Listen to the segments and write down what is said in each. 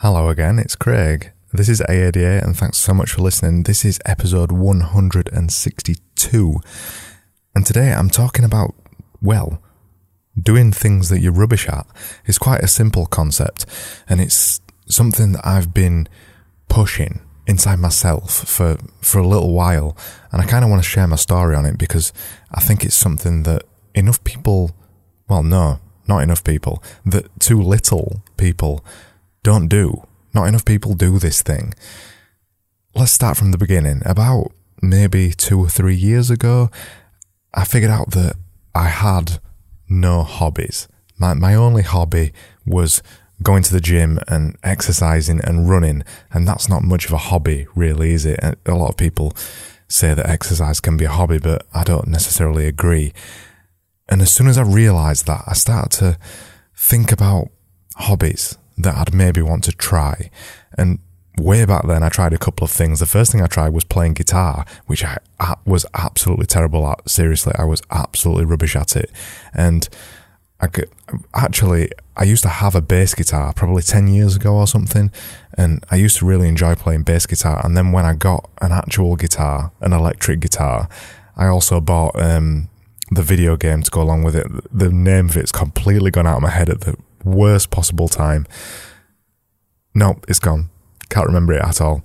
Hello again, it's Craig. This is AADA, and thanks so much for listening. This is episode 162. And today I'm talking about, well, doing things that you're rubbish at. It's quite a simple concept, and it's something that I've been pushing inside myself for, for a little while. And I kind of want to share my story on it because I think it's something that enough people, well, no, not enough people, that too little people don't do. Not enough people do this thing. Let's start from the beginning. About maybe two or three years ago, I figured out that I had no hobbies. My, my only hobby was going to the gym and exercising and running. And that's not much of a hobby, really, is it? A lot of people say that exercise can be a hobby, but I don't necessarily agree. And as soon as I realized that, I started to think about hobbies that I'd maybe want to try. And way back then, I tried a couple of things. The first thing I tried was playing guitar, which I, was absolutely terrible at. Seriously, I was absolutely rubbish at it. And I could, actually, I used to have a bass guitar probably 10 years ago or something. And I used to really enjoy playing bass guitar. And then when I got an actual guitar, an electric guitar, I also bought, um, the video game to go along with it. The name of it's completely gone out of my head at the worst possible time. No, it's gone. Can't remember it at all.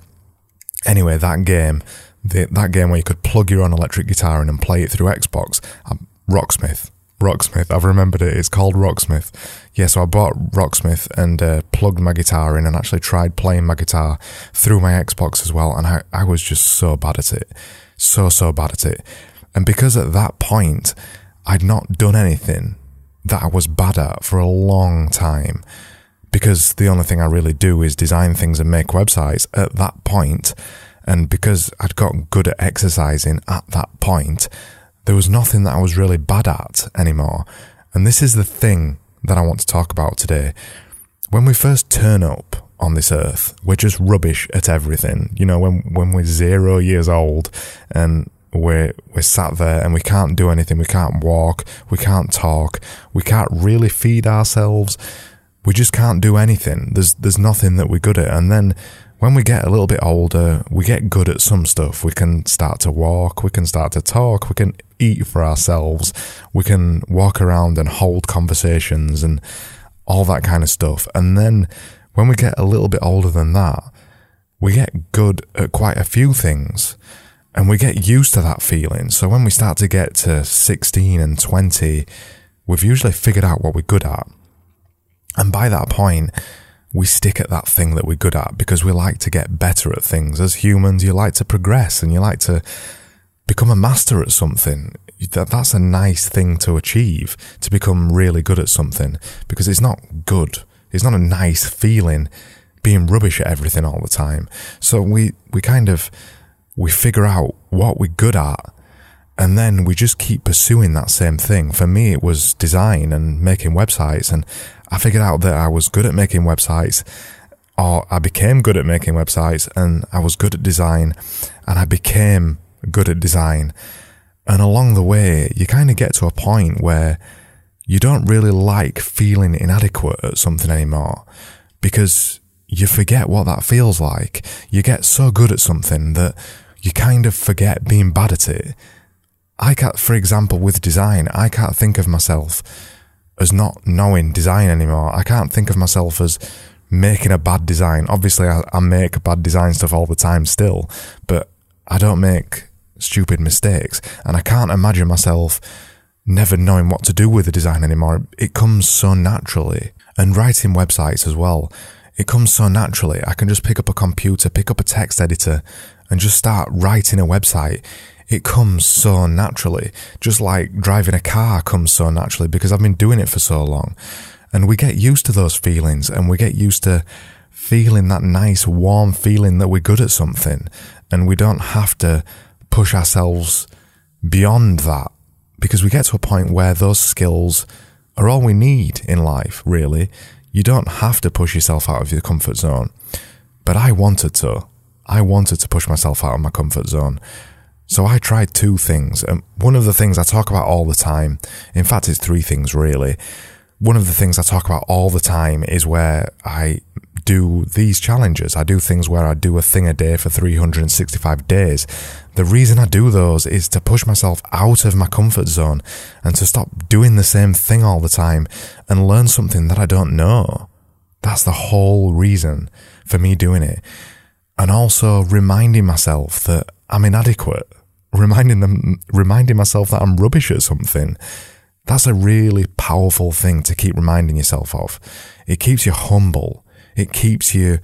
Anyway, that game, the, that game where you could plug your own electric guitar in and play it through Xbox, um, Rocksmith. Rocksmith. I've remembered it. It's called Rocksmith. Yeah, so I bought Rocksmith and uh, plugged my guitar in and actually tried playing my guitar through my Xbox as well. And I, I was just so bad at it. So, so bad at it. And because at that point, I'd not done anything that I was bad at for a long time because the only thing I really do is design things and make websites at that point, and because I'd got good at exercising at that point, there was nothing that I was really bad at anymore. And this is the thing that I want to talk about today. When we first turn up on this earth, we're just rubbish at everything. You know, when, when we're zero years old and we're we're sat there and we can't do anything. We can't walk. We can't talk. We can't really feed ourselves. We just can't do anything. There's there's nothing that we're good at. And then when we get a little bit older, we get good at some stuff. We can start to walk. We can start to talk. We can eat for ourselves. We can walk around and hold conversations and all that kind of stuff. And then when we get a little bit older than that, we get good at quite a few things and we get used to that feeling. So when we start to get to 16 and 20, we've usually figured out what we're good at. And by that point, we stick at that thing that we're good at because we like to get better at things. As humans, you like to progress and you like to become a master at something. That, that's a nice thing to achieve, to become really good at something because it's not good. It's not a nice feeling being rubbish at everything all the time. So we, we kind of, we figure out what we're good at and then we just keep pursuing that same thing. For me, it was design and making websites. And I figured out that I was good at making websites or I became good at making websites and I was good at design and I became good at design. And along the way, you kind of get to a point where you don't really like feeling inadequate at something anymore because you forget what that feels like. You get so good at something that you kind of forget being bad at it. I can't, for example, with design, I can't think of myself as not knowing design anymore. I can't think of myself as making a bad design. Obviously, I, I make bad design stuff all the time still, but I don't make stupid mistakes. And I can't imagine myself never knowing what to do with the design anymore. It comes so naturally. And writing websites as well, it comes so naturally. I can just pick up a computer, pick up a text editor, and just start writing a website, it comes so naturally. Just like driving a car comes so naturally because I've been doing it for so long. And we get used to those feelings and we get used to feeling that nice, warm feeling that we're good at something. And we don't have to push ourselves beyond that because we get to a point where those skills are all we need in life, really. You don't have to push yourself out of your comfort zone. But I wanted to. I wanted to push myself out of my comfort zone. So I tried two things. And one of the things I talk about all the time, in fact, it's three things really. One of the things I talk about all the time is where I do these challenges. I do things where I do a thing a day for 365 days. The reason I do those is to push myself out of my comfort zone and to stop doing the same thing all the time and learn something that I don't know. That's the whole reason for me doing it. And also reminding myself that I'm inadequate. Reminding them, reminding myself that I'm rubbish at something. That's a really powerful thing to keep reminding yourself of. It keeps you humble. It keeps you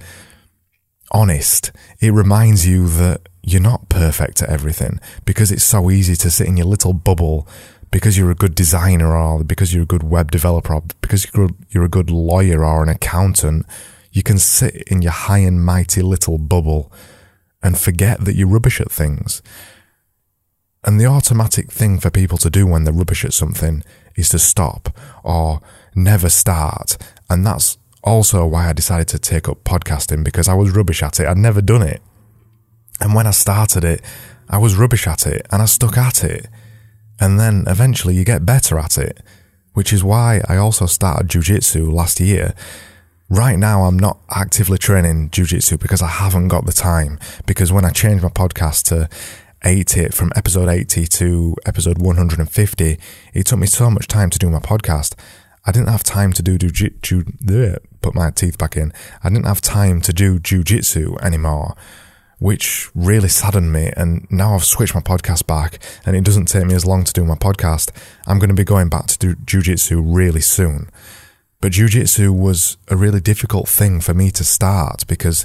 honest. It reminds you that you're not perfect at everything because it's so easy to sit in your little bubble because you're a good designer or because you're a good web developer or because you're a good lawyer or an accountant. You can sit in your high and mighty little bubble and forget that you're rubbish at things. And the automatic thing for people to do when they're rubbish at something is to stop or never start. And that's also why I decided to take up podcasting because I was rubbish at it. I'd never done it. And when I started it, I was rubbish at it and I stuck at it. And then eventually you get better at it, which is why I also started jujitsu last year. Right now, I'm not actively training jujitsu because I haven't got the time. Because when I changed my podcast to 80, from episode 80 to episode 150, it took me so much time to do my podcast. I didn't have time to do jujitsu, put my teeth back in. I didn't have time to do jujitsu anymore, which really saddened me. And now I've switched my podcast back and it doesn't take me as long to do my podcast. I'm going to be going back to do jujitsu really soon. But jujitsu was a really difficult thing for me to start because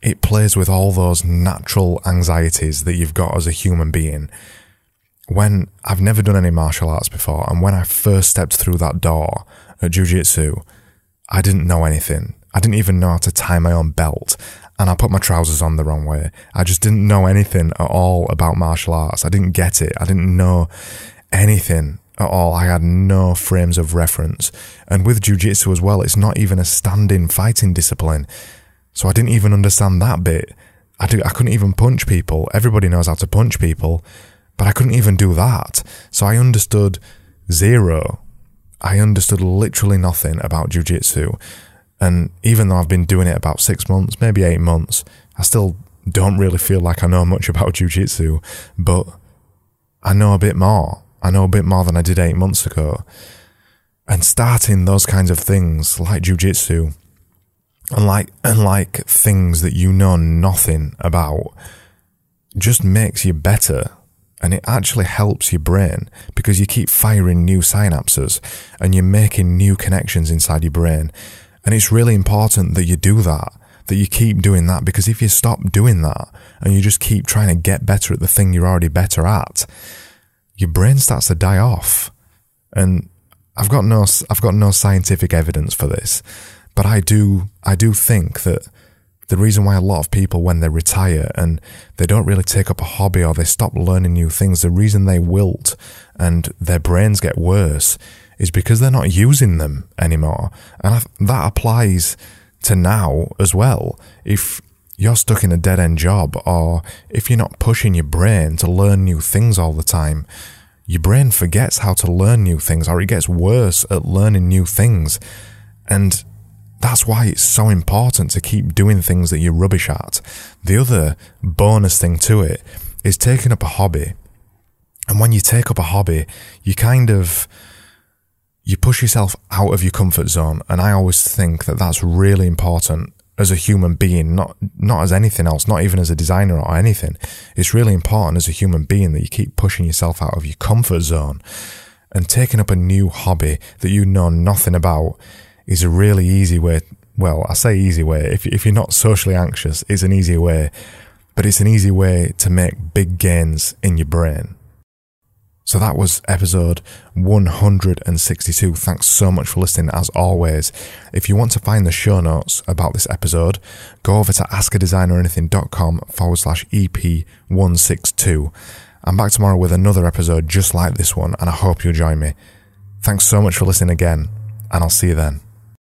it plays with all those natural anxieties that you've got as a human being when I've never done any martial arts before, and when I first stepped through that door at Jiu-Jitsu, I didn't know anything. I didn't even know how to tie my own belt, and I put my trousers on the wrong way. I just didn't know anything at all about martial arts. I didn't get it. I didn't know anything at all. I had no frames of reference. And with Jiu-Jitsu as well, it's not even a standing fighting discipline. So I didn't even understand that bit. I, do, I couldn't even punch people. Everybody knows how to punch people but I couldn't even do that. So I understood zero. I understood literally nothing about jujitsu. And even though I've been doing it about six months, maybe eight months, I still don't really feel like I know much about jujitsu, but I know a bit more. I know a bit more than I did eight months ago. And starting those kinds of things like jujitsu, and like, and like things that you know nothing about, just makes you better and it actually helps your brain because you keep firing new synapses and you're making new connections inside your brain. And it's really important that you do that, that you keep doing that because if you stop doing that and you just keep trying to get better at the thing you're already better at, your brain starts to die off. And I've got no, I've got no scientific evidence for this, but I do, I do think that the reason why a lot of people, when they retire and they don't really take up a hobby or they stop learning new things, the reason they wilt and their brains get worse is because they're not using them anymore. And that applies to now as well. If you're stuck in a dead end job or if you're not pushing your brain to learn new things all the time, your brain forgets how to learn new things or it gets worse at learning new things. And that's why it's so important to keep doing things that you're rubbish at. The other bonus thing to it is taking up a hobby. And when you take up a hobby, you kind of, you push yourself out of your comfort zone. And I always think that that's really important as a human being, not, not as anything else, not even as a designer or anything. It's really important as a human being that you keep pushing yourself out of your comfort zone and taking up a new hobby that you know nothing about is a really easy way. Well, I say easy way. If, if you're not socially anxious, it's an easy way, but it's an easy way to make big gains in your brain. So that was episode 162. Thanks so much for listening as always. If you want to find the show notes about this episode, go over to askadesigneranything.com forward slash EP162. I'm back tomorrow with another episode just like this one, and I hope you'll join me. Thanks so much for listening again, and I'll see you then.